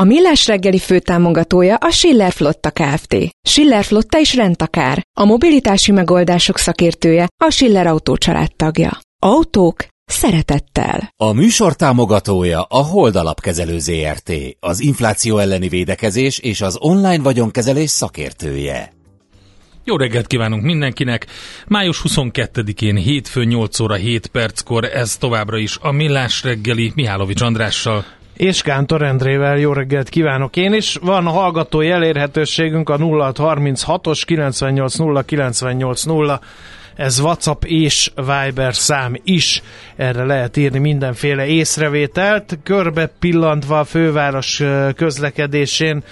A Millás reggeli főtámogatója a Schiller Flotta Kft. Schiller Flotta is rendtakár. A mobilitási megoldások szakértője a Schiller Autó tagja. Autók szeretettel. A műsor támogatója a Hold Alapkezelő ZRT, az infláció elleni védekezés és az online vagyonkezelés szakértője. Jó reggelt kívánunk mindenkinek! Május 22-én hétfő 8 óra 7 perckor ez továbbra is a Millás reggeli Mihálovics Andrással és Kántor Endrével jó reggelt kívánok én is. Van a hallgatói elérhetőségünk a 0636-os 980 980 ez WhatsApp és Viber szám is. Erre lehet írni mindenféle észrevételt. Körbe pillantva a főváros közlekedésén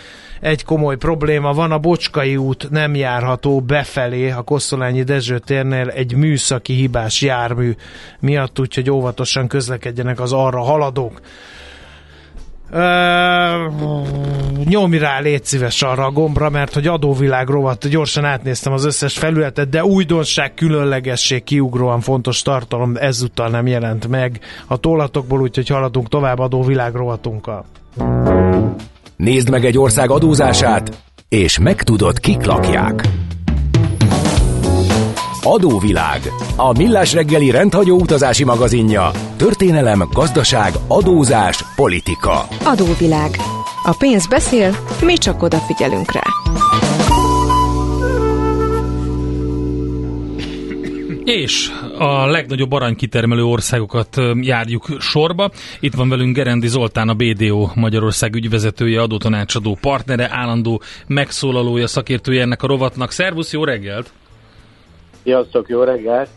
egy komoly probléma van, a Bocskai út nem járható befelé a Kosztolányi Dezső térnél egy műszaki hibás jármű miatt, úgyhogy óvatosan közlekedjenek az arra haladók. Uh, nyomj rá, légy szíves arra a gombra, mert hogy adóvilág rovat, gyorsan átnéztem az összes felületet, de újdonság, különlegesség, kiugróan fontos tartalom ezúttal nem jelent meg a tollatokból, úgyhogy haladunk tovább adóvilág rovatunkkal. Nézd meg egy ország adózását, és megtudod, kik lakják. Adóvilág. A millás reggeli rendhagyó utazási magazinja. Történelem, gazdaság, adózás, politika. Adóvilág. A pénz beszél, mi csak odafigyelünk rá. És a legnagyobb aranykitermelő országokat járjuk sorba. Itt van velünk Gerendi Zoltán, a BDO Magyarország ügyvezetője, adótanácsadó partnere, állandó megszólalója, szakértője ennek a rovatnak. Szervusz, jó reggelt! Sziasztok, jó reggelt!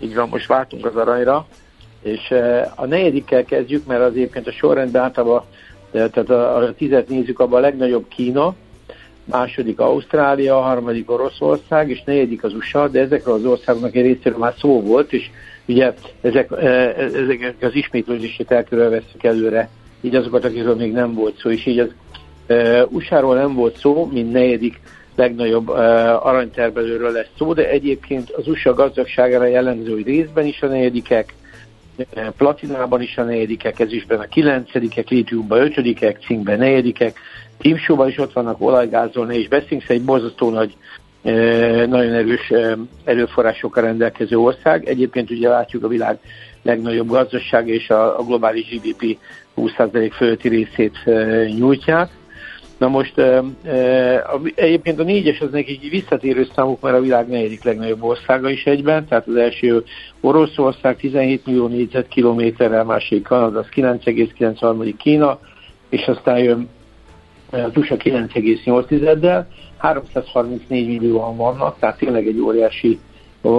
Így van, most váltunk az aranyra, és eh, a negyedikkel kezdjük, mert az egyébként a sorrendben általában, tehát a, a tizet nézzük, abban a legnagyobb Kína, második Ausztrália, harmadik Oroszország, és negyedik az USA, de ezekről az országoknak egy részéről már szó volt, és ugye ezek, eh, ezek az ismétlődését elkörülveszünk előre, így azokat, akikről még nem volt szó, és így az eh, USA-ról nem volt szó, mint negyedik legnagyobb uh, aranytermelőről lesz szó, de egyébként az USA gazdagságára jellemző, hogy részben is a negyedikek, platinában is a negyedikek, ezüstben a kilencedikek, lítiumban ötödikek, cinkben negyedikek, tímsóban is ott vannak olajgázol, és beszélünk, egy borzasztó nagy, nagyon erős erőforrásokkal rendelkező ország. Egyébként ugye látjuk a világ legnagyobb gazdaság és a, a globális GDP 20% fölötti részét nyújtják. Na most egyébként a négyes az neki visszatérő számuk, mert a világ negyedik legnagyobb országa is egyben, tehát az első Oroszország 17 millió négyzetkilométerrel, másik Kanada az 9,93 Kína, és aztán jön az USA 9,8-del, 334 millióan vannak, tehát tényleg egy óriási,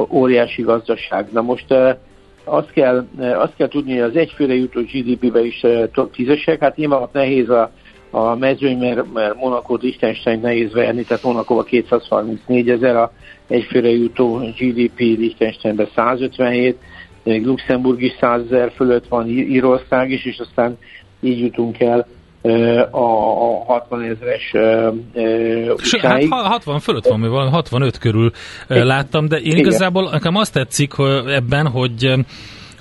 óriási gazdaság. Na most azt kell, azt kell tudni, hogy az egyfőre jutó GDP-be is top tízesek, hát nyilván nehéz a a mezőny, mert, mert Monaco, Liechtenstein nehéz verni, tehát Monaco a 234 ezer, a egyfőre jutó GDP Liechtensteinben 157, még Luxemburg is 100 ezer fölött van, Írország is, és aztán így jutunk el a, a 60 ezeres hát 60 fölött van, mi van, 65 körül láttam, de én igazából nekem azt tetszik hogy ebben, hogy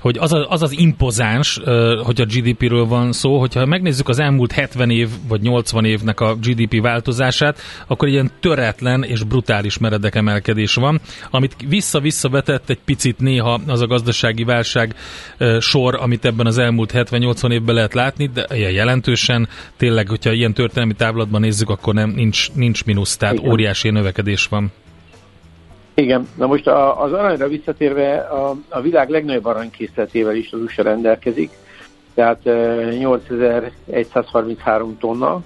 hogy az, a, az az impozáns, hogy a GDP-ről van szó, hogyha megnézzük az elmúlt 70 év vagy 80 évnek a GDP változását, akkor ilyen töretlen és brutális meredek emelkedés van, amit vissza-vissza vetett egy picit néha az a gazdasági válság sor, amit ebben az elmúlt 70-80 évben lehet látni, de ilyen jelentősen tényleg, hogyha ilyen történelmi távlatban nézzük, akkor nem, nincs, nincs mínusz, tehát Igen. óriási növekedés van. Igen, na most a, az aranyra visszatérve a, a világ legnagyobb aranykészletével is az USA rendelkezik, tehát 8133 tonna,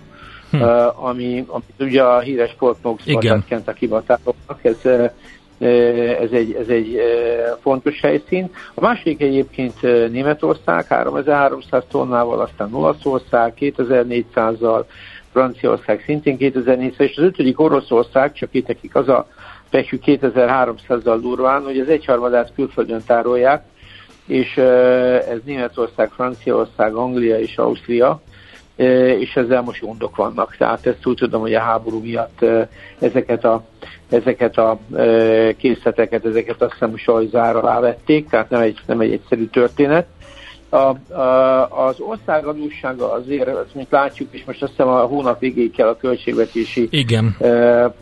hm. ami, ami ugye a híres Fort Knox tehát kentucky ez, ez egy, ez egy fontos helyszín. A másik egyébként Németország 3300 tonnával, aztán Olaszország 2400-zal, Franciaország szintén 2400, és az ötödik Oroszország, csak itt nekik az a fekjük 2300-zal durván, hogy az egyharmadát külföldön tárolják, és ez Németország, Franciaország, Anglia és Ausztria, és ezzel most gondok vannak. Tehát ezt úgy tudom, hogy a háború miatt ezeket a, ezeket a készleteket, ezeket azt hiszem sajzára rávették, tehát nem egy, nem egy egyszerű történet. A, a, az ország adóssága azért, azt mint látjuk, és most azt hiszem a hónap végéig kell a költségvetési Igen. E,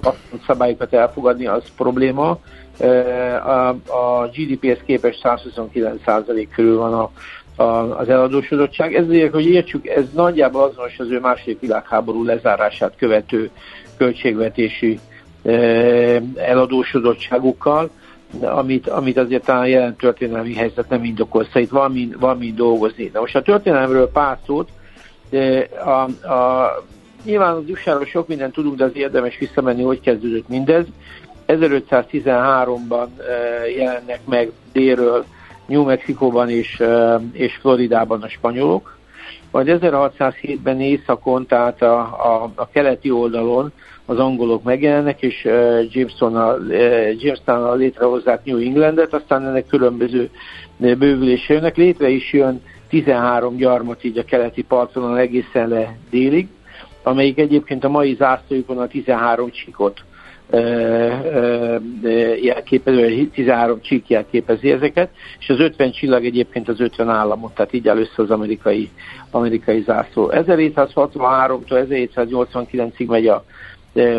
szabályokat elfogadni, az probléma. E, a, a GDP-hez képest 129% körül van a, a, az eladósodottság. Ezért, hogy értsük, ez nagyjából azonos az ő második világháború lezárását követő költségvetési e, eladósodottságukkal amit, amit azért talán a jelen történelmi helyzet nem indokol, szóval itt van mind, van mind dolgozni. De most a történelemről pár szót, a, a, nyilván az usa sok mindent tudunk, de az érdemes visszamenni, hogy kezdődött mindez. 1513-ban jelennek meg délről New Mexikóban és, és Floridában a spanyolok, majd 1607-ben északon, tehát a, a, a keleti oldalon az angolok megjelennek, és Jamestonnal, Jamestonnal létrehozzák New Englandet, aztán ennek különböző bővülése jönnek. Létre is jön 13 gyarmat így a keleti parton egészen le délig, amelyik egyébként a mai zászlójukon a 13 csíkot jelképező, 13 csík jelképezi ezeket, és az 50 csillag egyébként az 50 államot, tehát így össze az amerikai, amerikai zászló. 1763-tól 1789-ig megy a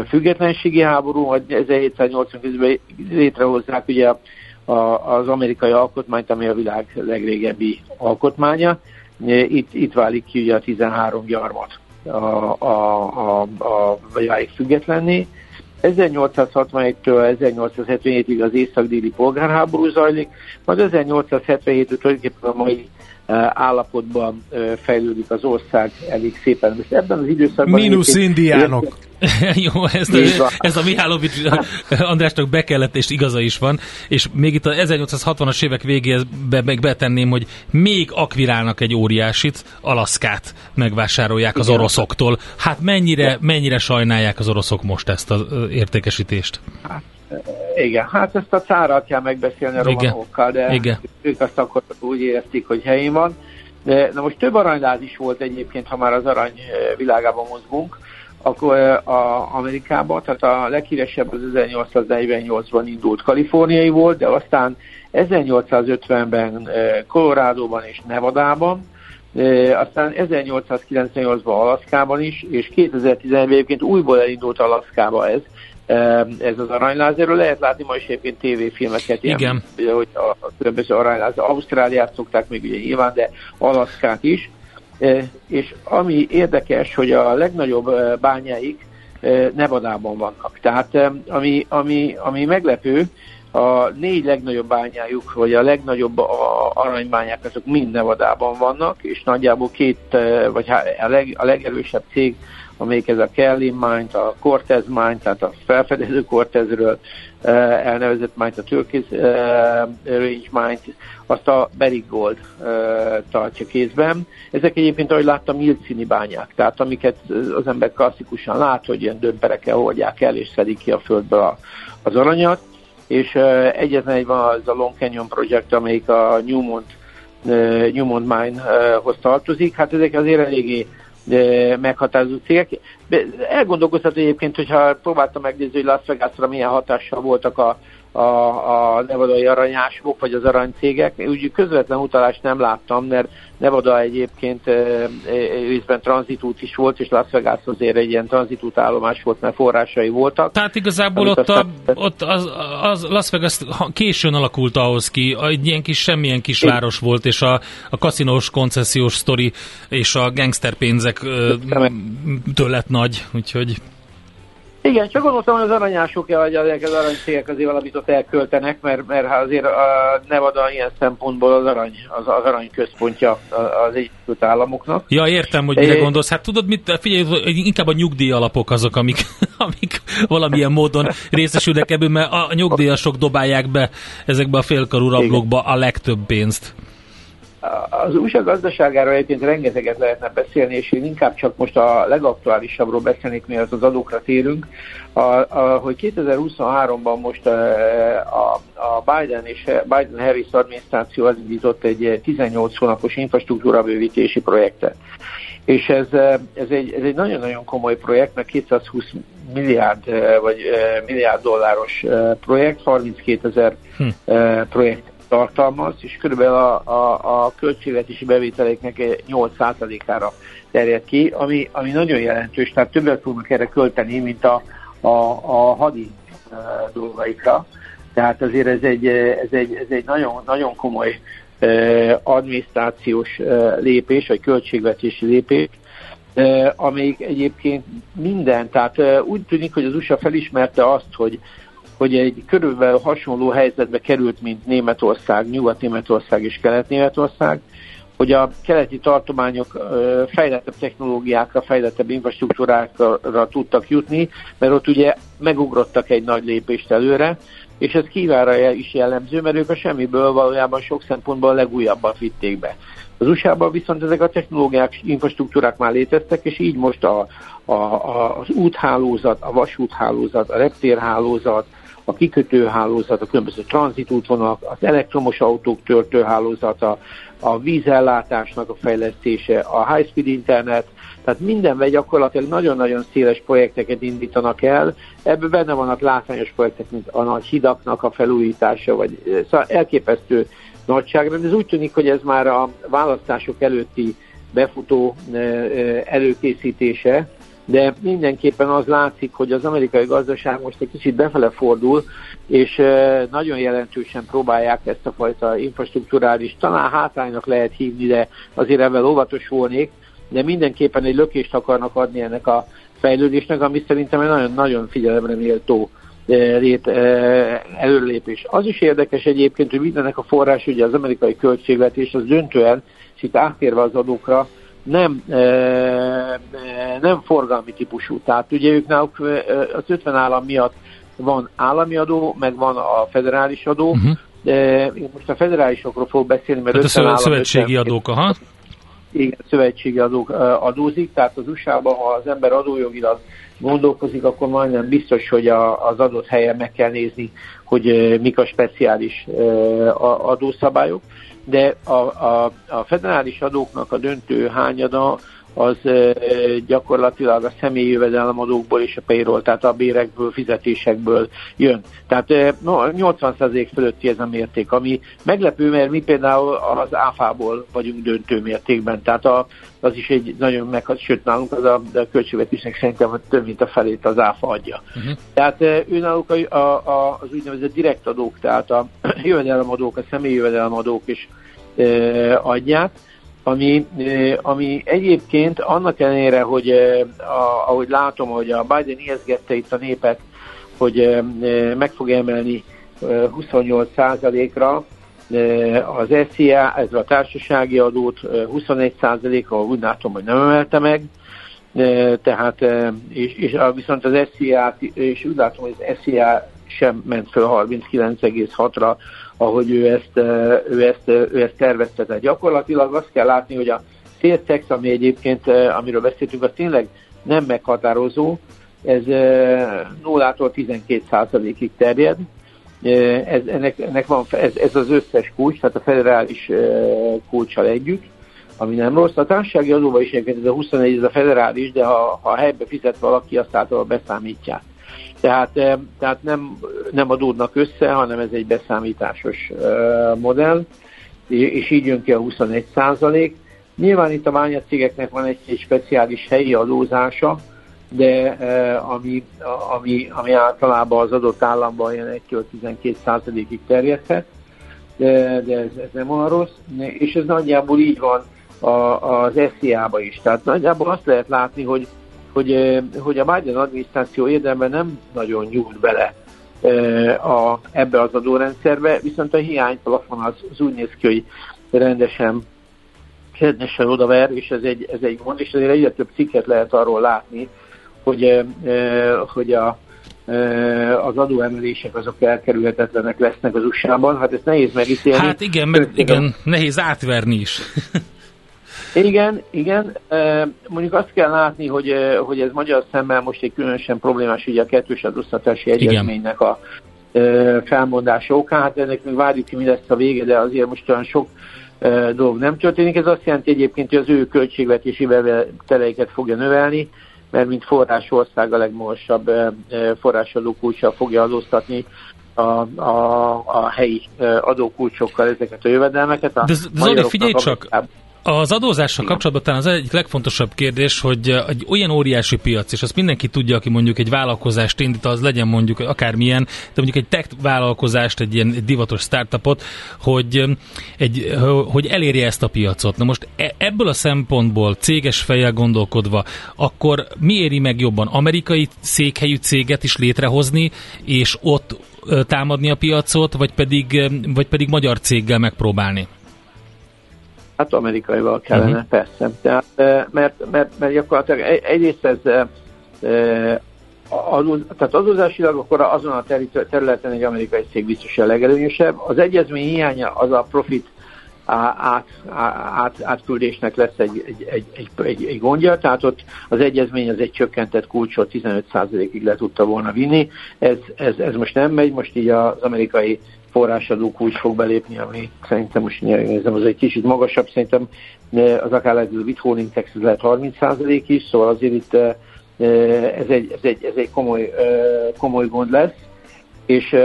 függetlenségi háború, vagy 1789-ben létrehozzák ugye az amerikai alkotmányt, ami a világ legrégebbi alkotmánya. Itt, itt válik ki ugye a 13 gyarmat a, a, a, a, válik függetlenné. 1861-től 1877-ig az észak-déli polgárháború zajlik, majd 1877-től tulajdonképpen a mai állapotban fejlődik az ország elég szépen. Most ebben az időszakban... Mínusz indiánok. Jó, ezt a, ez a Mihálovics Andrásnak be kellett, és igaza is van. És még itt a 1860-as évek végébe meg betenném, hogy még akvirálnak egy óriásit, Alaszkát megvásárolják Igen. az oroszoktól. Hát mennyire, mennyire sajnálják az oroszok most ezt az értékesítést? Igen, hát ezt a cárat kell megbeszélni a romanokkal, de Igen. ők azt akkor úgy érezték, hogy helyén van. De, na most több aranyláz is volt egyébként, ha már az arany világában mozgunk, akkor a Amerikában, tehát a leghíresebb az 1848-ban indult kaliforniai volt, de aztán 1850-ben Colorado-ban és Nevadában, aztán 1898-ban Alaszkában is, és 2011-ben egyébként újból elindult Alaszkába ez, ez az aranyláz. Erről lehet látni ma is egyébként tévéfilmeket, Igen. Ilyen, hogy a különböző aranyláz. Ausztráliát szokták még ugye nyilván, de Alaszkát is. És ami érdekes, hogy a legnagyobb bányáik Nevadában vannak. Tehát ami, ami, ami meglepő, a négy legnagyobb bányájuk, vagy a legnagyobb aranybányák, azok mind Nevadában vannak, és nagyjából két, vagy a, leg, a legerősebb cég amelyik ez a Kelly Mine, a Cortez Mine, tehát a felfedező Cortezről eh, elnevezett mine, a Turkish eh, Range Mine, azt a Beric Gold eh, tartja kézben. Ezek egyébként, ahogy láttam, nyílt színi bányák, tehát amiket az ember klasszikusan lát, hogy ilyen dömperekkel hordják el, és szedik ki a földből a, az aranyat, és egyetlen egy van az a Long Canyon Project, amelyik a Newmont, Newmont Mine-hoz tartozik. Hát ezek azért eléggé meghatározó cégek. Elgondolkoztat egyébként, hogyha próbáltam megnézni, hogy Las Vegasra milyen hatással voltak a, a, a nevadai aranyások, vagy az aranycégek. Úgy közvetlen utalást nem láttam, mert Nevada egyébként részben tranzitút is volt, és Las Vegas azért egy ilyen tranzitút állomás volt, mert forrásai voltak. Tehát igazából ott, a, ott az, az Las Vegas későn alakult ahhoz ki, egy ilyen kis semmilyen kis város volt, és a, a kaszinós koncesziós sztori és a gangsterpénzek től lett nagy, úgyhogy... Igen, csak gondoltam, hogy az aranyások, vagy az aranycégek azért valamit ott elköltenek, mert, mert hát azért a Nevada ilyen szempontból az arany, az, az arany központja az Egyesült Államoknak. Ja, értem, hogy mire é... gondolsz. Hát tudod, mit, figyelj, inkább a nyugdíj alapok azok, amik, amik valamilyen módon részesülnek ebből, mert a nyugdíjasok dobálják be ezekbe a félkarú rablókba a legtöbb pénzt. Az USA gazdaságáról egyébként rengeteget lehetne beszélni, és én inkább csak most a legaktuálisabbról beszélnék, mielőtt az adókra térünk, a, a, hogy 2023-ban most a, a, a Biden és Biden-Harris adminisztráció az indított egy 18 hónapos infrastruktúra bővítési projektet. És ez, ez, egy, ez egy nagyon-nagyon komoly projekt, mert 220 milliárd vagy milliárd dolláros projekt, 32 ezer hm. projekt tartalmaz, és körülbelül a, a, a költségvetési bevételeknek 8%-ára terjed ki, ami, ami nagyon jelentős, tehát többet fognak erre költeni, mint a, a, a hadi dolgaikra. Tehát azért ez egy, ez egy, ez egy nagyon, nagyon komoly adminisztrációs lépés, vagy költségvetési lépés, amelyik egyébként minden, tehát úgy tűnik, hogy az USA felismerte azt, hogy hogy egy körülbelül hasonló helyzetbe került, mint Németország, Nyugat-Németország és Kelet-Németország, hogy a keleti tartományok fejlettebb technológiákra, fejlettebb infrastruktúrákra tudtak jutni, mert ott ugye megugrottak egy nagy lépést előre, és ez kívára is jellemző, mert ők a semmiből valójában sok szempontból a legújabbat vitték be. Az USA-ban viszont ezek a technológiák, infrastruktúrák már léteztek, és így most a, a, a, az úthálózat, a vasúthálózat, a reptérhálózat, a kikötőhálózat, a különböző tranzitútvonalak, az elektromos autók töltőhálózata, a vízellátásnak a fejlesztése, a high-speed internet, tehát mindenben gyakorlatilag nagyon-nagyon széles projekteket indítanak el. Ebben benne vannak látványos projektek, mint a nagy hidaknak a felújítása, vagy szóval elképesztő nagyságrend. Ez úgy tűnik, hogy ez már a választások előtti befutó előkészítése, de mindenképpen az látszik, hogy az amerikai gazdaság most egy kicsit befele fordul, és nagyon jelentősen próbálják ezt a fajta infrastruktúrális, talán hátránynak lehet hívni, de azért ebben óvatos volnék, de mindenképpen egy lökést akarnak adni ennek a fejlődésnek, ami szerintem egy nagyon-nagyon figyelemre méltó előlépés. Az is érdekes egyébként, hogy mindennek a forrás, ugye az amerikai költségvetés, az döntően, és itt átérve az adókra, nem, nem forgalmi típusú. Tehát ugye ők náluk az 50 állam miatt van állami adó, meg van a federális adó, uh-huh. de én most a federálisokról fogok beszélni, mert tehát a állam szövetségi 50, adók, aha. Igen, szövetségi adók adózik, tehát az USA-ban, ha az ember adójogilag gondolkozik, akkor majdnem biztos, hogy a, az adott helyen meg kell nézni, hogy mik a speciális adószabályok de a, a, a federális adóknak a döntő hányada az gyakorlatilag a személyi jövedelemadókból és a payroll, tehát a bérekből, fizetésekből jön. Tehát no, 80% fölötti ez a mérték, ami meglepő, mert mi például az áfából vagyunk döntő mértékben, tehát a, az is egy nagyon meghat, sőt nálunk az a, a költségvetésnek szerintem több mint a felét az áfa adja. Uh-huh. Tehát ő náluk a, a, a, az úgynevezett direkt adók, tehát a jövedelemadók, a személyi jövedelemadók is e, adják, ami, ami egyébként annak ellenére, hogy a, ahogy látom, hogy a Biden ijeszgette itt a népet, hogy meg fog emelni 28%-ra az SZIA, ez a társasági adót 21%-ra, úgy látom, hogy nem emelte meg, tehát és, és viszont az SZIA, és úgy látom, hogy az SZIA sem ment föl 39,6-ra, ahogy ő ezt, ő ezt, ő ezt tervezte. Tehát gyakorlatilag azt kell látni, hogy a szélszex, ami egyébként, amiről beszéltünk, az tényleg nem meghatározó, ez 0-tól 12 ig terjed. Ez, ennek, ennek van, ez, ez az összes kulcs, tehát a federális kulcsal együtt, ami nem rossz. A társasági adóban is egyébként ez a 21, ez a federális, de ha, ha helybe fizet valaki, azt általában beszámítják. Tehát, tehát nem, nem adódnak össze, hanem ez egy beszámításos modell, és így jön ki a 21 százalék. Nyilván itt a ványacégeknek van egy, egy speciális helyi adózása, de ami, ami, ami általában az adott államban ilyen 1-12 százalékig terjedhet, de, de ez, ez nem olyan rossz, és ez nagyjából így van a, az SZIA-ba is. Tehát nagyjából azt lehet látni, hogy hogy, hogy a Biden adminisztráció érdemben nem nagyon nyúlt bele a, ebbe az adórendszerbe, viszont a hiányplafon az, az úgy néz ki, hogy rendesen rendesen odaver, és ez egy, ez egy gond, és azért egyre több cikket lehet arról látni, hogy, hogy a, az adóemelések azok elkerülhetetlenek lesznek az USA-ban. Hát ezt nehéz megítélni. Hát igen, meg, igen nehéz átverni is. igen, igen. Mondjuk azt kell látni, hogy, hogy ez magyar szemmel most egy különösen problémás ugye a kettős adóztatási egyezménynek a felmondása okán. Hát ennek még várjuk ki, mi lesz a vége, de azért most olyan sok dolog nem történik. Ez azt jelenti egyébként, hogy az ő költségvetési beveteleiket fogja növelni, mert mint forrásország a legmagasabb forrásadó fogja adóztatni a, a, a helyi adókulcsokkal ezeket a jövedelmeket. A De Zoli, figyelj csak, az adózással kapcsolatban talán az egyik legfontosabb kérdés, hogy egy olyan óriási piac, és azt mindenki tudja, aki mondjuk egy vállalkozást indít, az legyen mondjuk akármilyen, de mondjuk egy tech vállalkozást, egy ilyen egy divatos startupot, hogy, egy, hogy elérje ezt a piacot. Na most e, ebből a szempontból céges fejjel gondolkodva, akkor mi éri meg jobban? Amerikai székhelyű céget is létrehozni, és ott támadni a piacot, vagy pedig, vagy pedig magyar céggel megpróbálni? Hát amerikaival kellene, uh-huh. persze. Tehát, mert, mert, mert gyakorlatilag egyrészt ez adó, tehát adózásilag akkor azon a területen egy amerikai cég biztos a legelőnyösebb. Az egyezmény hiánya az a profit át, át, átküldésnek lesz egy, egy, egy, egy, egy, egy gondja, tehát ott az egyezmény az egy csökkentett kulcsot 15%-ig le tudta volna vinni. Ez, ez, ez most nem megy, most így az amerikai forrásadó kulcs fog belépni, ami szerintem most nézem, az egy kicsit magasabb, szerintem az akár a withholding tax lehet 30% is, szóval azért itt ez egy, ez egy, ez egy komoly, komoly gond lesz, és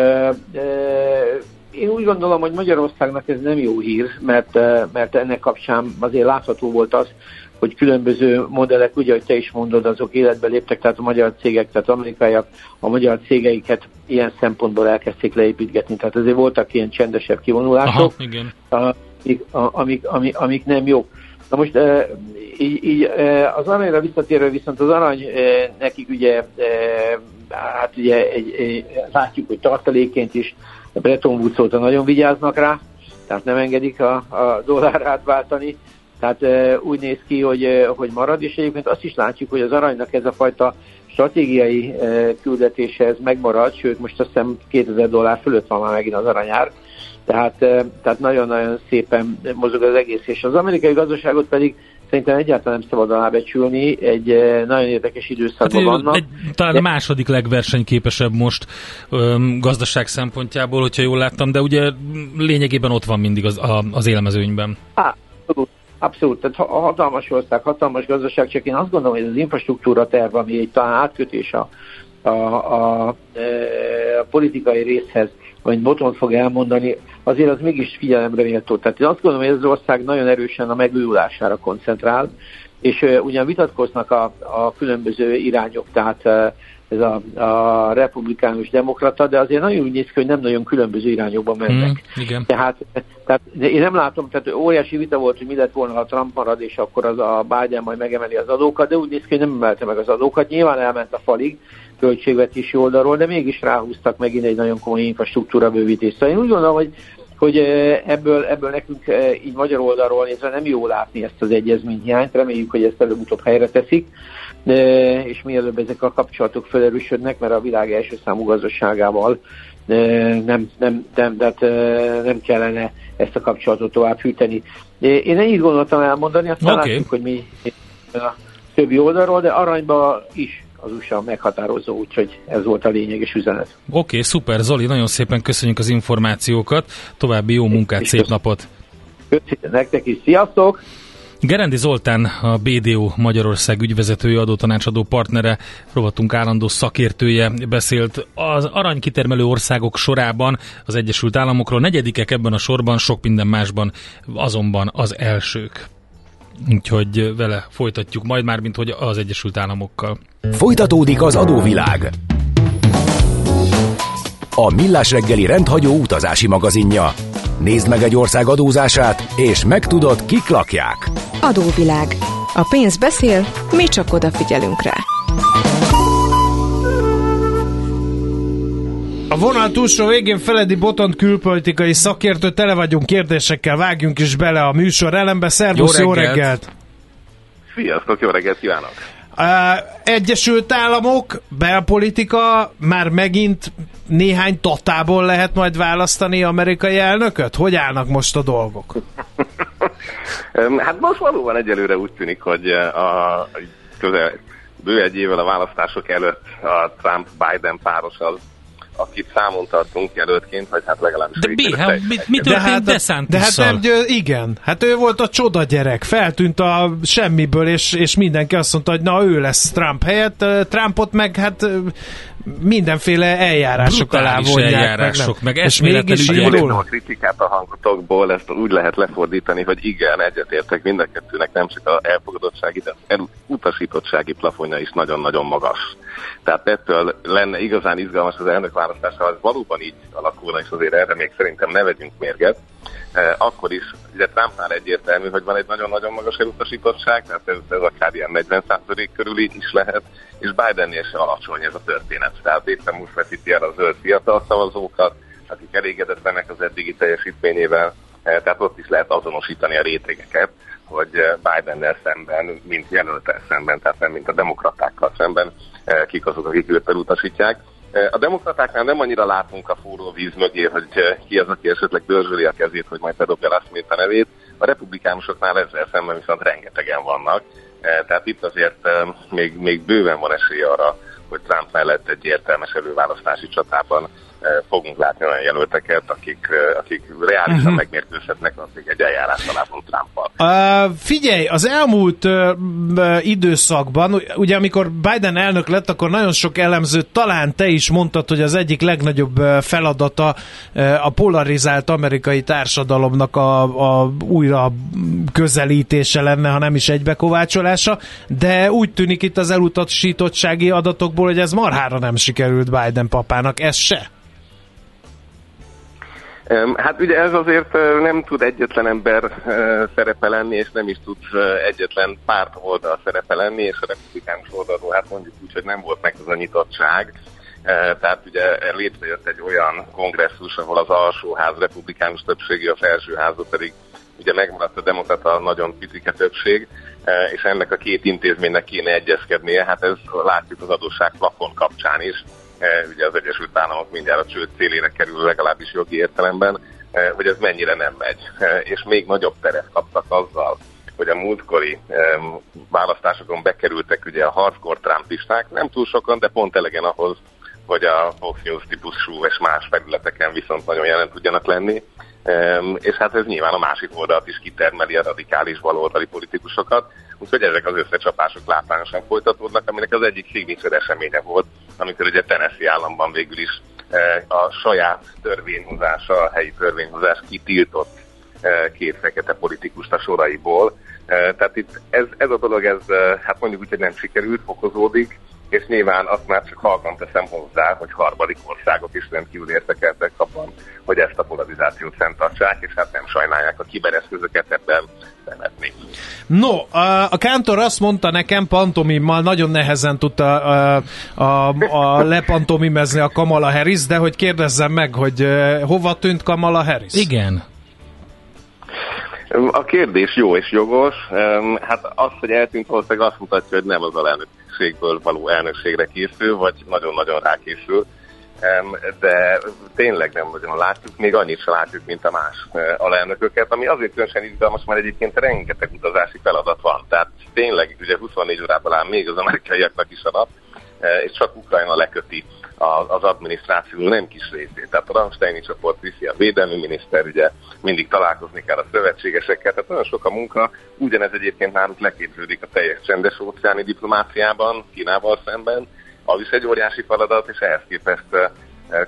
én úgy gondolom, hogy Magyarországnak ez nem jó hír, mert, mert ennek kapcsán azért látható volt az, hogy különböző modellek, ugye, hogy te is mondod, azok életbe léptek, tehát a magyar cégek, tehát amerikaiak a magyar cégeiket ilyen szempontból elkezdték leépítgetni. Tehát azért voltak ilyen csendesebb kivonulások, Aha, igen. Amik, amik, amik, amik nem jók. Na most így, így az aranyra visszatérve viszont az arany nekik ugye, hát ugye egy, egy, látjuk, hogy tartaléként is Breton Woods nagyon vigyáznak rá, tehát nem engedik a, a dollár átváltani, tehát úgy néz ki, hogy, hogy marad, és egyébként azt is látjuk, hogy az aranynak ez a fajta stratégiai küldetése ez megmarad, sőt most azt hiszem 2000 dollár fölött van már megint az aranyár, tehát, tehát nagyon-nagyon szépen mozog az egész, és az amerikai gazdaságot pedig szerintem egyáltalán nem szabad alábecsülni, egy nagyon érdekes időszakban hát, vannak. Egy, talán de... a második legversenyképesebb most öm, gazdaság szempontjából, hogyha jól láttam, de ugye lényegében ott van mindig az, a, az élmezőnyben. Á, abszolút. Tehát hatalmas ország, hatalmas gazdaság, csak én azt gondolom, hogy az infrastruktúra terv, ami egy talán átkötés a, a, a, a, a politikai részhez, vagy Botont fog elmondani, azért az mégis figyelemre méltó. Tehát én azt gondolom, hogy ez az ország nagyon erősen a megújulására koncentrál, és uh, ugyan vitatkoznak a, a különböző irányok, tehát uh, ez a, a republikánus demokrata, de azért nagyon úgy néz ki, hogy nem nagyon különböző irányokba mennek. Mm, igen. Tehát, tehát én nem látom, tehát óriási vita volt, hogy mi lett volna, ha Trump marad, és akkor az a Biden majd megemeli az adókat, de úgy néz ki, hogy nem emelte meg az adókat. Nyilván elment a falig költségvetési oldalról, de mégis ráhúztak megint egy nagyon komoly infrastruktúra bővítést. Szóval én úgy gondolom, hogy hogy ebből, ebből nekünk így magyar oldalról nézve nem jó látni ezt az egyezményhiányt, reméljük, hogy ezt előbb-utóbb helyre teszik, és mielőbb ezek a kapcsolatok felerősödnek, mert a világ első számú gazdaságával nem, nem, nem, nem, nem kellene ezt a kapcsolatot tovább hűteni. Én ennyit gondoltam elmondani, aztán okay. látjuk, hogy mi a többi oldalról, de aranyba is az USA meghatározó, úgyhogy ez volt a lényeges üzenet. Oké, okay, szuper. Zoli, nagyon szépen köszönjük az információkat. További jó munkát, szép napot! Köszönjük nektek is, sziasztok! Gerendi Zoltán, a BDO Magyarország ügyvezetője, adótanácsadó partnere, rovatunk állandó szakértője beszélt az aranykitermelő országok sorában az Egyesült Államokról. Negyedikek ebben a sorban, sok minden másban azonban az elsők. Úgyhogy vele folytatjuk majd már, mint hogy az Egyesült Államokkal. Folytatódik az adóvilág. A Millás reggeli rendhagyó utazási magazinja. Nézd meg egy ország adózását, és megtudod, kik lakják. Adóvilág. A pénz beszél, mi csak odafigyelünk rá. A vonal túlsó végén Feledi Botont külpolitikai szakértő, tele vagyunk kérdésekkel, vágjunk is bele a műsor elembe. Szervusz, jó reggelt! Jó reggelt. Sziasztok, jó reggelt kívánok! Egyesült Államok, belpolitika, már megint néhány tatából lehet majd választani amerikai elnököt? Hogy állnak most a dolgok? hát most valóban egyelőre úgy tűnik, hogy a közel bő egy évvel a választások előtt a Trump-Biden páros az akit számon tartunk jelöltként, vagy hát legalábbis... De mi, hát, mit, mi történt de hát, de hát nem, igen, hát ő volt a csoda gyerek, feltűnt a semmiből, és, és mindenki azt mondta, hogy na ő lesz Trump helyett, Trumpot meg hát mindenféle eljárások alá vonják. eljárások, meg, meg és mégis így a kritikát a hangotokból ezt úgy lehet lefordítani, hogy igen, egyetértek mind a kettőnek, nem csak a elfogadottsági, de az utasítottsági plafonja is nagyon-nagyon magas. Tehát ettől lenne igazán izgalmas az elnökválasztás, ha ez valóban így alakulna, és azért erre még szerintem ne vegyünk mérget, akkor is, ugye Trumpnál egyértelmű, hogy van egy nagyon-nagyon magas elutasítottság, tehát ez, ez akár ilyen 40% körüli is lehet, és Bidennél se alacsony ez a történet. Tehát éppen most veszíti el a zöld fiatal szavazókat, akik elégedetlenek az eddigi teljesítményével, eh, tehát ott is lehet azonosítani a rétegeket, hogy eh, Bidennel szemben, mint jelöltel szemben, tehát nem mint a demokratákkal szemben, eh, kik azok, akik őt elutasítják. A demokratáknál nem annyira látunk a forró víz mögé, hogy ki az, aki esetleg dörzsöli a kezét, hogy majd bedobja Last a nevét. A republikánusoknál ezzel szemben viszont rengetegen vannak. Tehát itt azért még, még bőven van esély arra, hogy Trump mellett egy értelmes előválasztási csatában fogunk látni olyan jelölteket, akik, akik reálisan uh-huh. megmérkőzhetnek még egy eljárás alapon Trumpal. Uh, figyelj, az elmúlt uh, időszakban, ugye amikor Biden elnök lett, akkor nagyon sok elemző, talán te is mondtad, hogy az egyik legnagyobb feladata uh, a polarizált amerikai társadalomnak a, a újra közelítése lenne, ha nem is egybekovácsolása, de úgy tűnik itt az elutasítottsági adatokból, hogy ez marhára nem sikerült Biden papának, ez se. Hát ugye ez azért nem tud egyetlen ember szerepe lenni, és nem is tud egyetlen párt oldal szerepe lenni, és a republikánus oldalról hát mondjuk úgy, hogy nem volt meg az a nyitottság. Tehát ugye létrejött egy olyan kongresszus, ahol az alsóház republikánus többségi, a felsőházat pedig ugye megmaradt a demokrata nagyon picike többség, és ennek a két intézménynek kéne egyezkednie, hát ez látjuk az adósság plafon kapcsán is, ugye az Egyesült Államok mindjárt a csőd célére kerül legalábbis jogi értelemben, e, hogy ez mennyire nem megy. E, és még nagyobb teret kaptak azzal, hogy a múltkori választásokon bekerültek ugye a hardcore trumpisták, nem túl sokan, de pont elegen ahhoz, hogy a Fox News típusú és más felületeken viszont nagyon jelen tudjanak lenni. És hát ez nyilván a másik oldalt is kitermeli a radikális baloldali politikusokat, úgyhogy ezek az összecsapások látványosan folytatódnak, aminek az egyik signature eseménye volt, amikor ugye Tennessee államban végül is a saját törvényhozása, a helyi törvényhozás kitiltott két fekete politikust a soraiból. Tehát itt ez, ez a dolog, ez hát mondjuk úgy, hogy nem sikerült, fokozódik, és nyilván azt már csak halkan teszem hozzá, hogy harmadik országok is rendkívül értekeltek abban, hogy ezt a polarizációt fenntartsák, és hát nem sajnálják a kibereszközöket ebben bevetni. No, a Kántor azt mondta nekem pantomimmal, nagyon nehezen tudta a, a, a lepantomimezni a Kamala Harris, de hogy kérdezzem meg, hogy hova tűnt Kamala Harris? Igen. A kérdés jó és jogos. Hát az, hogy eltűnt valószínűleg azt mutatja, hogy nem az a elnök elnökségből való elnökségre készül, vagy nagyon-nagyon rákészül, de tényleg nem nagyon látjuk, még annyit sem látjuk, mint a más e, alelnököket, ami azért különösen izgalmas, mert egyébként rengeteg utazási feladat van. Tehát tényleg ugye 24 órában áll még az amerikaiaknak is a nap, e, és csak Ukrajna leköti az adminisztráció nem kis részét. Tehát a Ramsteini csoport viszi a védelmi miniszter, ugye mindig találkozni kell a szövetségesekkel, tehát nagyon sok a munka. Ugyanez egyébként nálunk leképződik a teljes csendes óceáni diplomáciában, Kínával szemben. Az is egy óriási feladat, és ehhez képest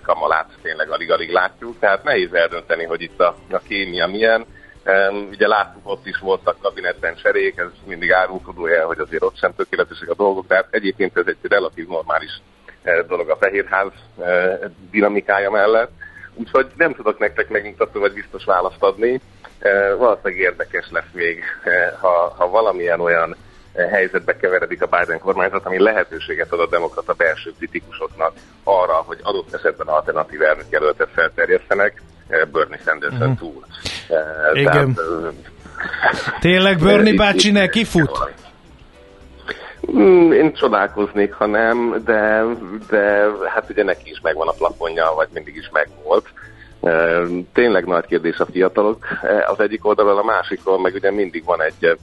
Kamalát tényleg alig-alig látjuk, tehát nehéz eldönteni, hogy itt a, a kémia milyen. Um, ugye láttuk, ott is voltak kabinetben cserék, ez mindig árulkodója, hogy azért ott sem tökéletesek a dolgok, tehát egyébként ez egy relatív normális dolog a Fehérház dinamikája mellett. Úgyhogy nem tudok nektek megmutatni, vagy biztos választ adni. Valószínűleg érdekes lesz még, ha, ha valamilyen olyan helyzetbe keveredik a Biden kormányzat, ami lehetőséget ad a demokrata belső kritikusoknak arra, hogy adott esetben alternatív elnökjelöltet felterjesztenek Bernie Sanderson uh-huh. túl. Igen. Tehát, Tényleg Bernie bácsi neki fut? Mm, én csodálkoznék, ha nem, de, de hát ugye neki is megvan a plafonja, vagy mindig is megvolt. Tényleg nagy kérdés a fiatalok. Az egyik oldalon, a másikon meg ugye mindig van egy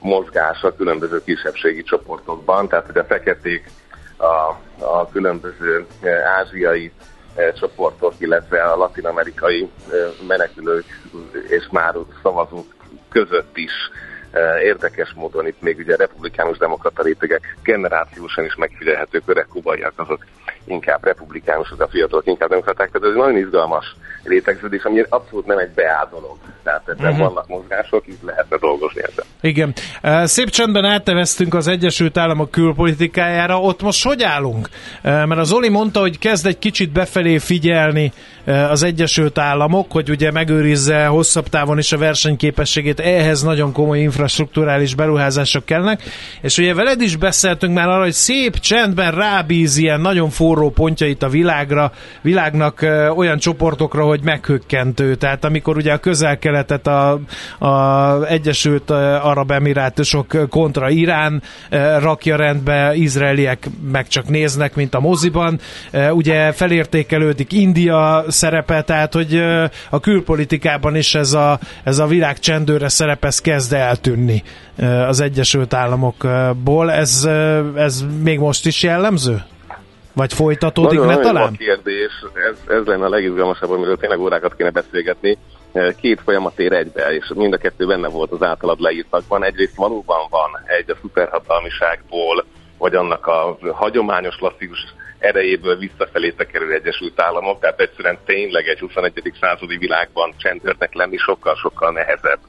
mozgás a különböző kisebbségi csoportokban, tehát ugye a feketék, a, a különböző ázsiai csoportok, illetve a latinamerikai menekülők és már szavazók között is Érdekes módon itt még ugye republikánus demokrata rétegek generációsan is megfigyelhetők, öreg kubaiak azok inkább republikánusok, a fiatalok inkább demokraták, tehát ez egy nagyon izgalmas rétegződés, ami abszolút nem egy beállt dolog. Tehát ebben uh-huh. vannak mozgások, itt lehetne dolgozni ezzel. Igen. Szép csendben átneveztünk az Egyesült Államok külpolitikájára. Ott most hogy állunk? Mert az Oli mondta, hogy kezd egy kicsit befelé figyelni az Egyesült Államok, hogy ugye megőrizze hosszabb távon is a versenyképességét. Ehhez nagyon komoly infrastruktúrális beruházások kellnek. És ugye veled is beszéltünk már arra, hogy szép csendben rábíz ilyen nagyon forró pontjait a világra, világnak olyan csoportokra, hogy meghökkentő. Tehát amikor ugye a közel-keletet a, a Egyesült Arab Emirátusok kontra Irán rakja rendbe, izraeliek meg csak néznek, mint a moziban. Ugye felértékelődik India szerepe, tehát hogy a külpolitikában is ez a, ez a világ csendőre szerep, ez kezd eltűnni az Egyesült Államokból. Ez, ez még most is jellemző? Vagy folytatódik, Nagyon, ne talán? kérdés, ez, ez lenne a legizgalmasabb, amiről tényleg órákat kéne beszélgetni. Két folyamat ér egybe, és mind a kettő benne volt az általad leírtakban. Egyrészt valóban van egy a szuperhatalmiságból, vagy annak a hagyományos, klasszikus erejéből visszafelé tekerő Egyesült Államok, tehát egyszerűen tényleg egy 21. századi világban csendőrnek lenni sokkal-sokkal nehezebb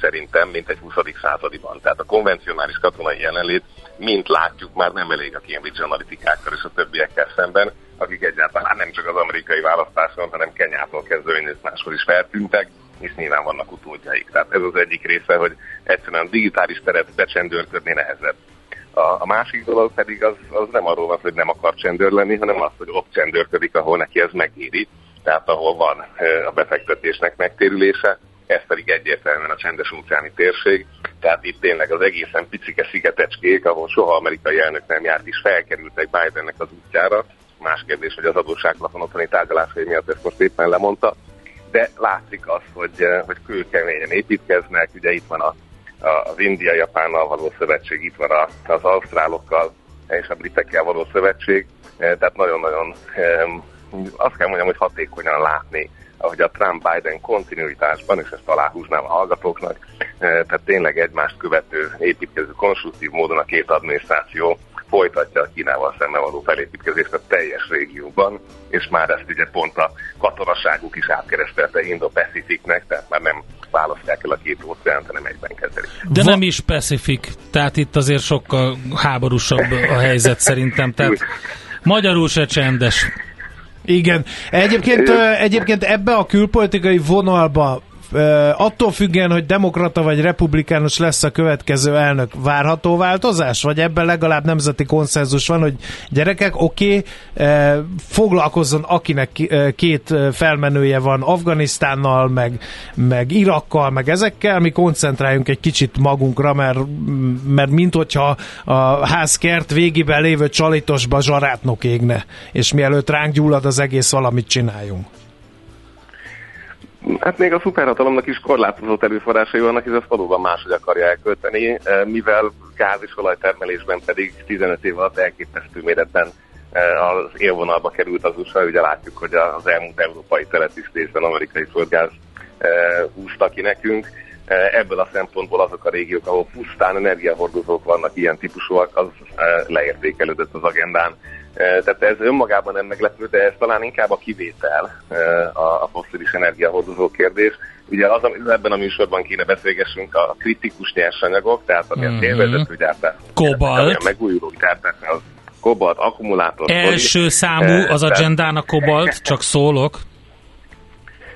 szerintem, mint egy 20. századiban. Tehát a konvencionális katonai jelenlét, mint látjuk, már nem elég a Cambridge analitikákkal és a többiekkel szemben, akik egyáltalán nem csak az amerikai választáson, hanem Kenyától kezdve máshol is feltűntek, és nyilván vannak utódjaik. Tehát ez az egyik része, hogy egyszerűen a digitális teret becsendőrködni nehezebb. A, a másik dolog pedig az, az nem arról van, hogy nem akar csendőr lenni, hanem az, hogy ott csendőrködik, ahol neki ez megéri, tehát ahol van a befektetésnek megtérülése, ez pedig egyértelműen a csendes óceáni térség, tehát itt tényleg az egészen picike szigetecskék, ahol soha amerikai elnök nem járt is, felkerültek Bidennek az útjára. Más kérdés, hogy az adósságplafon otthoni tárgyalásai miatt ezt most éppen lemondta, de látszik az, hogy, hogy kőkeményen építkeznek, ugye itt van a, a, az India-Japánnal való szövetség, itt van a, az ausztrálokkal és a britekkel való szövetség, tehát nagyon-nagyon azt kell mondjam, hogy hatékonyan látni ahogy a Trump-Biden kontinuitásban, és ezt aláhúznám a hallgatóknak, eh, tehát tényleg egymást követő, építkező, konstruktív módon a két adminisztráció folytatja a Kínával szemben való felépítkezést a teljes régióban, és már ezt ugye pont a katonaságuk is átkeresztelte Indo-Pacificnek, tehát már nem választják el a két óceánt, hanem egyben kezelik. De nem is Pacific, tehát itt azért sokkal háborúsabb a helyzet szerintem, tehát magyarul se csendes. Igen. Egyébként, egyébként ebbe a külpolitikai vonalba attól függően, hogy demokrata vagy republikánus lesz a következő elnök, várható változás? Vagy ebben legalább nemzeti konszenzus van, hogy gyerekek, oké, okay, foglalkozzon, akinek két felmenője van Afganisztánnal, meg, meg Irakkal, meg ezekkel, mi koncentráljunk egy kicsit magunkra, mert, mert mint hogyha a házkert végében lévő csalitosba zsarátnok égne, és mielőtt ránk gyullad az egész, valamit csináljunk. Hát még a szuperhatalomnak is korlátozott erőforrásai vannak, és ezt valóban máshogy akarja elkölteni, eh, mivel gáz és olajtermelésben pedig 15 év alatt elképesztő méretben eh, az élvonalba került az USA, ugye látjuk, hogy az elmúlt európai teletisztésben amerikai földgáz eh, húzta ki nekünk. Ebből a szempontból azok a régiók, ahol pusztán energiahordozók vannak ilyen típusúak, az leértékelődött az agendán. Tehát ez önmagában nem meglepő, de ez talán inkább a kivétel a fosszilis energiahordozó kérdés. Ugye az, ebben a műsorban kéne beszélgessünk a kritikus nyersanyagok, tehát a mm-hmm. télvezető gyártás. Kobalt. A megújuló gyártás, az kobalt, akkumulátor. Első szori. számú az agendán a kobalt, csak szólok.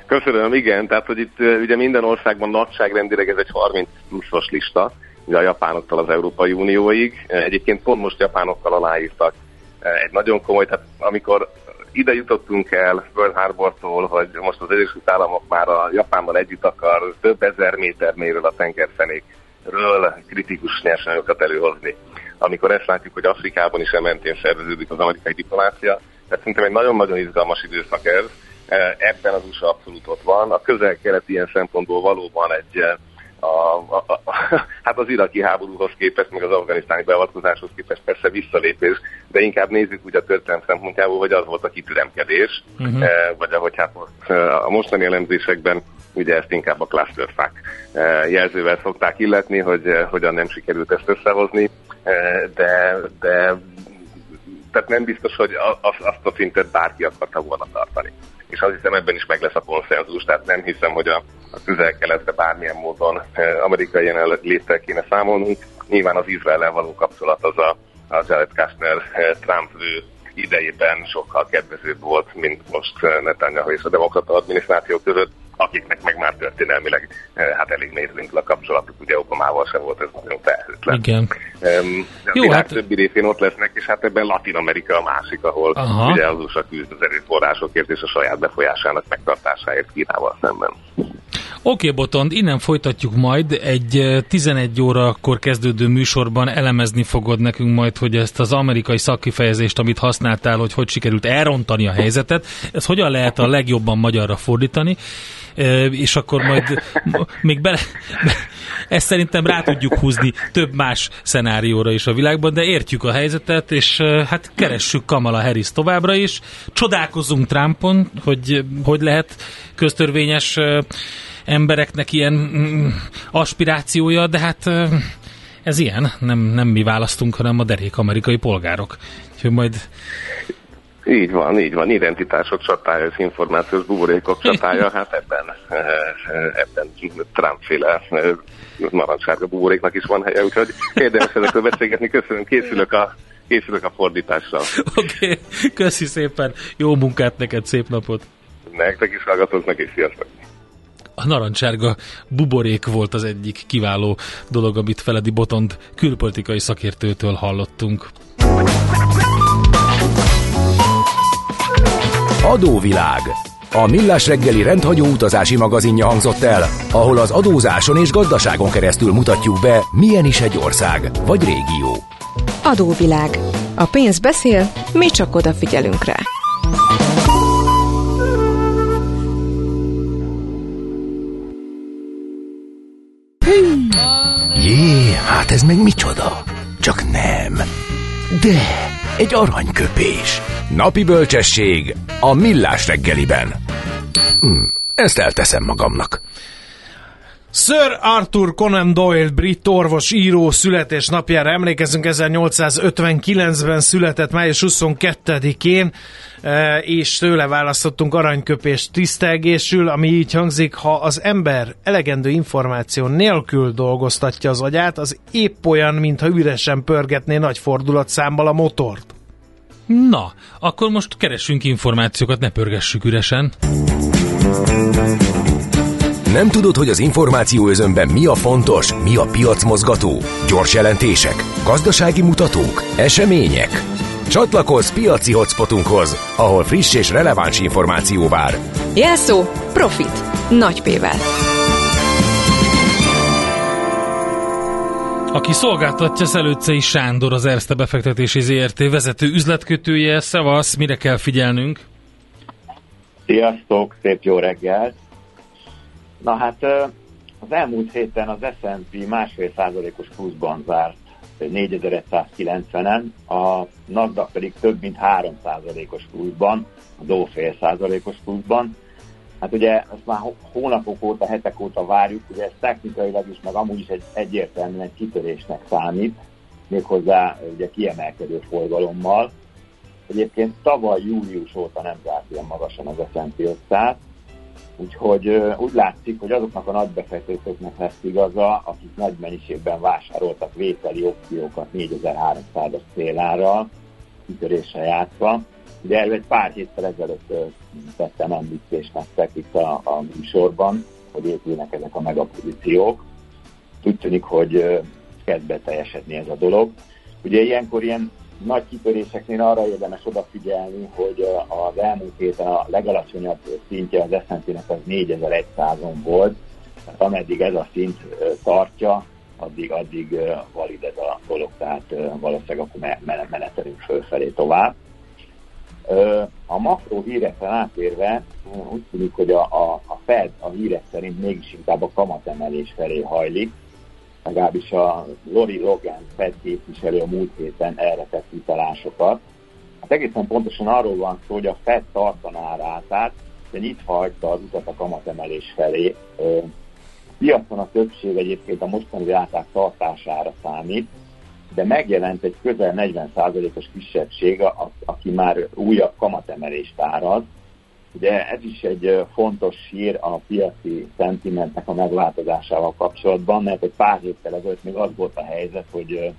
Köszönöm, igen, tehát hogy itt ugye minden országban nagyságrendileg ez egy 30 pluszos lista, ugye a japánoktól az Európai Unióig. Egyébként pont most japánokkal aláírtak egy nagyon komoly, tehát amikor ide jutottunk el Pearl Harbortól, hogy most az Egyesült Államok már a Japánban együtt akar több ezer méter méről a tengerfenékről kritikus nyersanyagokat előhozni. amikor ezt látjuk, hogy Afrikában is ementén szerveződik az amerikai diplomácia. Tehát szerintem egy nagyon-nagyon izgalmas időszak ez. Ebben az USA abszolút ott van. A közel-kelet ilyen szempontból valóban egy a, a, a, hát az iraki háborúhoz képest, meg az afganisztáni beavatkozáshoz képest persze visszalépés, de inkább nézzük úgy a történelem szempontjából, hogy az volt a kitüremkedés, uh-huh. vagy ahogy hát most a mostani elemzésekben ugye ezt inkább a clusterfuck eh, jelzővel szokták illetni, hogy eh, hogyan nem sikerült ezt összehozni, de, de tehát nem biztos, hogy azt, azt a szintet bárki akarta volna tartani. És azt hiszem ebben is meg lesz a konszenzus, tehát nem hiszem, hogy a, a közel-keletre bármilyen módon amerikai jelenléttel kéne számolnunk. Nyilván az Izrael való kapcsolat az a, a Jared Kushner Trump idejében sokkal kedvezőbb volt, mint most Netanyahu és a demokrata adminisztráció között akiknek meg már történelmileg hát elég nehéz a kapcsolatuk, ugye Obamával sem volt ez nagyon felhőtlen. Igen. Um, a Jó, világ hát... többi részén ott lesznek, és hát ebben Latin Amerika a másik, ahol Aha. ugye az USA küzd az erőforrásokért és a saját befolyásának megtartásáért Kínával szemben. Oké, okay, Botond, innen folytatjuk majd. Egy 11 órakor kezdődő műsorban elemezni fogod nekünk majd, hogy ezt az amerikai szakkifejezést, amit használtál, hogy hogy sikerült elrontani a helyzetet, ez hogyan lehet a legjobban magyarra fordítani, és akkor majd még bele, ezt szerintem rá tudjuk húzni több más szenárióra is a világban, de értjük a helyzetet, és hát keressük Kamala Harris továbbra is. Csodálkozunk Trumpon, hogy hogy lehet köztörvényes embereknek ilyen mm, aspirációja, de hát ez ilyen, nem, nem mi választunk, hanem a derék amerikai polgárok. Úgyhogy majd így van, így van. Identitások csatája, az információs buborékok csatája, hát ebben, ebben Trump-féle narancssárga buboréknak is van helye, úgyhogy érdemes ezekről beszélgetni. Köszönöm, készülök a készülök a fordítással. Oké, okay. köszi szépen, jó munkát neked, szép napot! Nektek is hallgatóknak, és sziasztok! A narancsárga buborék volt az egyik kiváló dolog, amit Feledi Botond külpolitikai szakértőtől hallottunk. Adóvilág. A Millás reggeli rendhagyó utazási magazinja hangzott el, ahol az adózáson és gazdaságon keresztül mutatjuk be, milyen is egy ország vagy régió. Adóvilág. A pénz beszél, mi csak odafigyelünk rá. Ez meg micsoda? Csak nem. De, egy aranyköpés. Napi bölcsesség a millás reggeliben. Hm, ezt elteszem magamnak. Sir Arthur Conan Doyle, brit orvos, író születésnapjára emlékezünk, 1859-ben született május 22-én, e, és tőle választottunk aranyköpést tisztelgésül, ami így hangzik, ha az ember elegendő információ nélkül dolgoztatja az agyát, az épp olyan, mintha üresen pörgetné nagy fordulatszámmal a motort. Na, akkor most keressünk információkat, ne pörgessük üresen. Nem tudod, hogy az információ özönben mi a fontos, mi a piacmozgató? Gyors jelentések, gazdasági mutatók, események? Csatlakozz piaci hotspotunkhoz, ahol friss és releváns információ vár. Jelszó Profit. Nagy P-vel. Aki szolgáltatja Szelőcei Sándor, az Erste befektetési ZRT vezető üzletkötője. Szevasz, mire kell figyelnünk? Sziasztok, szép jó reggelt! Na hát az elmúlt héten az S&P másfél százalékos pluszban zárt 4190-en, a NASDAQ pedig több mint 3 százalékos pluszban, a Dow fél százalékos pluszban. Hát ugye ezt már hónapok óta, hetek óta várjuk, ugye ez technikailag is, meg amúgy is egy egyértelműen kitörésnek számít, méghozzá ugye kiemelkedő forgalommal. Egyébként tavaly július óta nem zárt ilyen magasan az S&P 500, Úgyhogy úgy látszik, hogy azoknak a nagy befektetőknek lesz igaza, akik nagy mennyiségben vásároltak vételi opciókat 4300-as célára, kitöréssel játszva. De erről egy pár héttel ezelőtt tettem említést nektek itt a, a műsorban, hogy épülnek ezek a megapozíciók. Úgy tűnik, hogy kezd beteljesedni ez a dolog. Ugye ilyenkor ilyen nagy kitöréseknél arra érdemes odafigyelni, hogy az elmúlt héten a legalacsonyabb szintje az S&P-nek az 4100-on volt, tehát ameddig ez a szint tartja, addig, addig valid ez a dolog, tehát valószínűleg akkor menetelünk fölfelé tovább. A makro hírekre átérve úgy tűnik, hogy a, a, a Fed a hírek szerint mégis inkább a kamatemelés felé hajlik, legalábbis a Lori Logan Fed képviselő a múlt héten erre tett utalásokat. Hát egészen pontosan arról van szó, hogy a Fed tartaná rá, tehát de nyitva hagyta az utat a kamatemelés felé. A piacon a többség egyébként a mostani ráták tartására számít, de megjelent egy közel 40%-os kisebbség, aki már újabb kamatemelést áraz. Ugye ez is egy fontos hír a piaci szentimentnek a megváltozásával kapcsolatban, mert egy pár héttel ezelőtt még az volt a helyzet, hogy,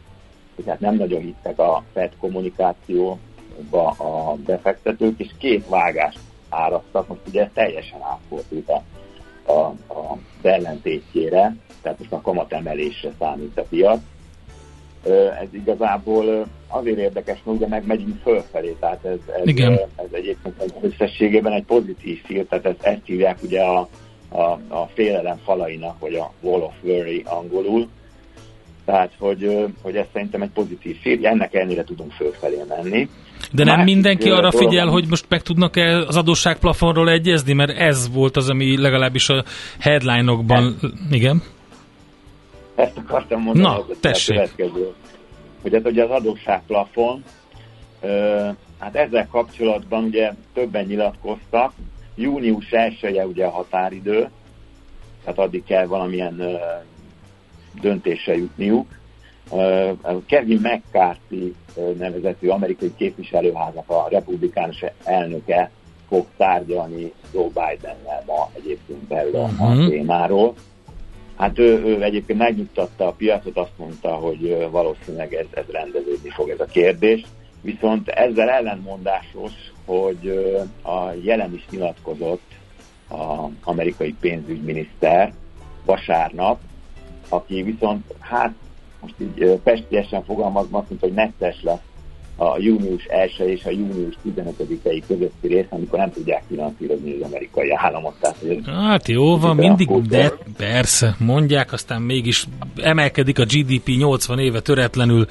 hogy hát nem nagyon hittek a FED kommunikációba a befektetők, és két vágást áraztak, most ugye teljesen átfordult a, a, a ellentétjére, tehát most a kamatemelésre számít a piac ez igazából azért érdekes, mert ugye meg megyünk fölfelé, tehát ez, ez, Igen. ez egyébként egy összességében egy pozitív szír, tehát ezt, ezt hívják ugye a, a, a félelem falainak, vagy a wall of worry angolul, tehát, hogy, hogy ez szerintem egy pozitív szír, ennek ellenére tudunk fölfelé menni. De nem Másik mindenki arra figyel, hogy most meg tudnak-e az adósságplafonról egyezni, mert ez volt az, ami legalábbis a headline-okban, igen? Ezt akartam mondani. Na, tessék. A következő. Hogy ez ugye az adósságplafon, hát ezzel kapcsolatban ugye többen nyilatkoztak, június 1 ugye a határidő, tehát addig kell valamilyen döntésre jutniuk. Kevin McCarthy nevezetű amerikai képviselőháznak a republikánus elnöke fog tárgyalni Joe Biden-nel ma egyébként erről uh-huh. a mhm. témáról. Hát ő, ő egyébként megnyugtatta a piacot, azt mondta, hogy valószínűleg ez, ez rendeződni fog ez a kérdés. Viszont ezzel ellenmondásos, hogy a jelen is nyilatkozott az amerikai pénzügyminiszter vasárnap, aki viszont hát most így pestiesen fogalmazva azt mondta, hogy netes lesz a június 1 és a június 15-i közötti rész, amikor nem tudják finanszírozni az amerikai államot. Tehát, hát jó van, mindig, de persze, mondják, aztán mégis emelkedik a GDP 80 éve töretlenül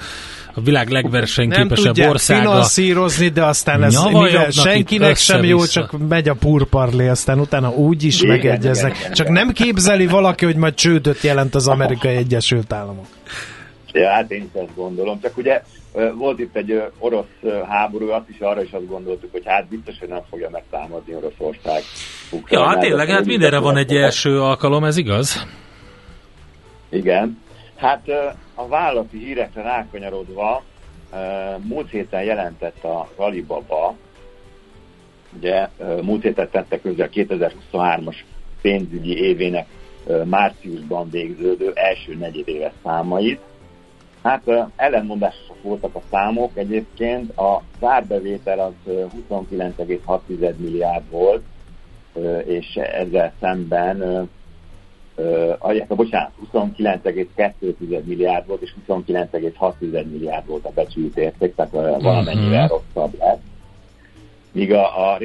a világ legversenyképesebb nem országa. Nem finanszírozni, de aztán ez mivel senkinek sem jó, csak megy a purparlé, aztán utána úgy is igen, megegyeznek. Igen, igen, csak nem képzeli valaki, hogy majd csődöt jelent az amerikai Egyesült Államok. Ja, hát én is ezt gondolom. Csak ugye volt itt egy orosz háború, azt is arra is azt gondoltuk, hogy hát biztos, hogy nem fogja megtámadni Oroszország. Ja, hát tényleg, hát mindenre van egy első alkalom, ez igaz? Igen. Hát a vállalati hírekre rákanyarodva, múlt héten jelentett a Alibaba, ugye múlt héten tette közé a 2023-as pénzügyi évének márciusban végződő első negyedéves számait, Hát ellenmondásosak voltak a számok, egyébként a zárbevétel az 29,6 milliárd volt, és ezzel szemben a, bocsánat, 29,2 milliárd volt, és 29,6 milliárd volt a becsült érték, tehát valamennyivel uh-huh. rosszabb lett. Míg a, a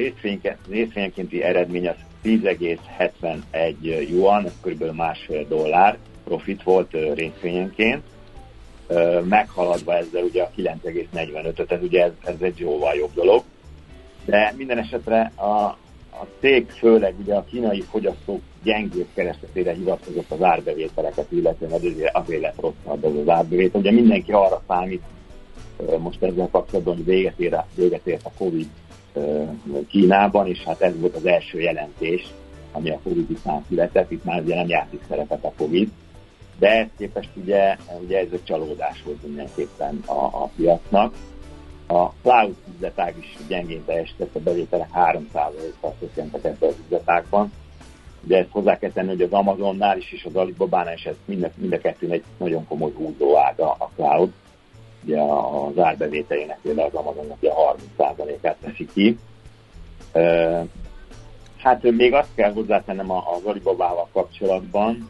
részvényenkénti eredmény az 10,71 yuan, ez kb. másfél dollár profit volt részvényenként, meghaladva ezzel ugye a 9,45-öt, ez ugye ez, ez egy jóval jobb dolog. De minden esetre a, a cég főleg ugye a kínai fogyasztók gyengébb keresletére hivatkozott az árbevételeket, illetve azért, azért lett rosszabb ez az árbevétel. Ugye mindenki arra számít most ezzel kapcsolatban, hogy véget, ér, véget ért a Covid Kínában, és hát ez volt az első jelentés, ami a Covid után született, itt már ugye nem játszik szerepet a Covid, de ezt képest ugye, ugye ez egy csalódás volt mindenképpen a, a piacnak. A cloud üzletág is gyengén teljesített, a bevételek 3%-kal csökkentek ebben az üzletágban. Ugye ezt hozzá kell tenni, hogy az Amazonnál is és az Alibabánál is ez mind, mind a kettőn egy nagyon komoly húzóága a cloud. Ugye az árbevételének például az Amazonnak a 30%-át teszi ki. Hát még azt kell hozzátennem az Alibabával kapcsolatban,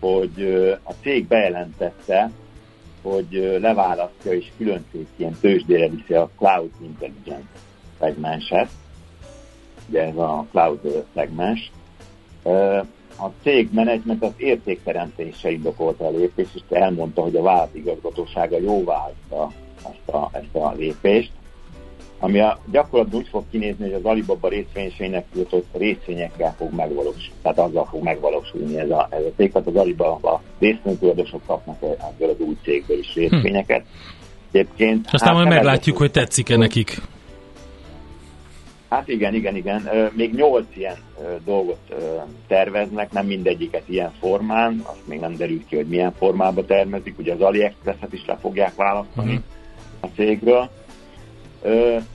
hogy a cég bejelentette, hogy leválasztja és külön cégként tőzsdére viszi a Cloud Intelligence szegmenset, ugye ez a Cloud szegmens. a cég menedzsment az értékteremtése indokolta a lépést, és elmondta, hogy a vállalat igazgatósága jóvá hagyta ezt a, ezt a lépést, ami a gyakorlatban úgy fog kinézni, hogy az Alibaba részvényeseinek jutott részvényekkel fog megvalósulni, tehát azzal fog megvalósulni ez a, ez a cég, tehát az Alibaba részvénytulajdonosok kapnak ebből az új cégből is részvényeket. Egyébként, Aztán hát majd meglátjuk, hogy tetszik-e nekik. Hát igen, igen, igen. Még nyolc ilyen dolgot terveznek, nem mindegyiket ilyen formán, azt még nem derült ki, hogy milyen formában termezik. Ugye az AliExpress-et is le fogják választani uh-huh. a cégről.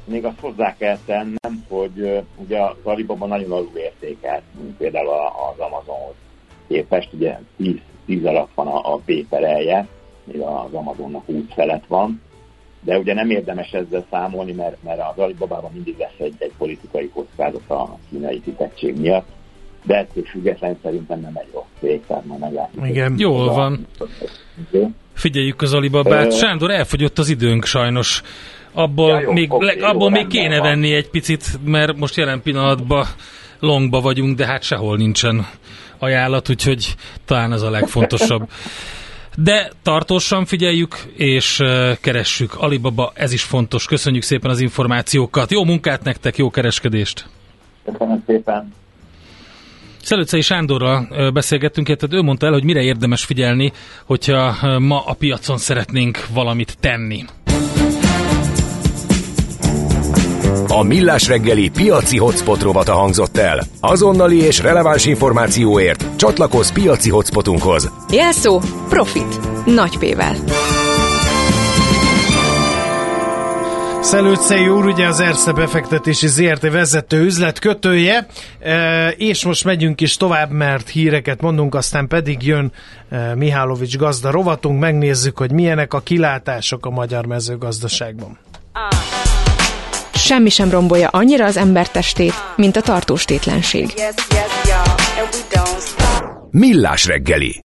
Még azt hozzá kell tennem, hogy ugye az Alibaba nagyon alul értékelt, mint például az Amazonhoz képest, ugye 10, 10 alatt van a, a péperelje, még az Amazonnak 20 felett van de ugye nem érdemes ezzel számolni, mert, mert az Alibabában mindig lesz egy, egy politikai kockázat a kínai kitettség miatt, de ettől függetlenül szerintem nem egy rossz cég, tehát majd meglátjuk. Igen, jól a, van. Figyeljük az Alibabát. Uh, Sándor, elfogyott az időnk sajnos. Abból, ja, jó, még, okay, abból jó, még kéne van. venni egy picit, mert most jelen pillanatban longba vagyunk, de hát sehol nincsen ajánlat, úgyhogy talán ez a legfontosabb. De tartósan figyeljük, és keressük. Alibaba, ez is fontos. Köszönjük szépen az információkat. Jó munkát nektek, jó kereskedést! Köszönöm szépen! Szelőcei Sándorral beszélgettünk, tehát ő mondta el, hogy mire érdemes figyelni, hogyha ma a piacon szeretnénk valamit tenni. A Millás reggeli piaci hotspot rovata hangzott el. Azonnali és releváns információért csatlakozz piaci hotspotunkhoz. Jelszó Profit. Nagy P-vel. Szelőcei úr, ugye az Erste befektetési ZRT vezető üzletkötője, e, és most megyünk is tovább, mert híreket mondunk, aztán pedig jön e, Mihálovics gazda rovatunk, megnézzük, hogy milyenek a kilátások a magyar mezőgazdaságban. Ah. Semmi sem rombolja annyira az ember testét, mint a tartós tétlenség. Millás reggeli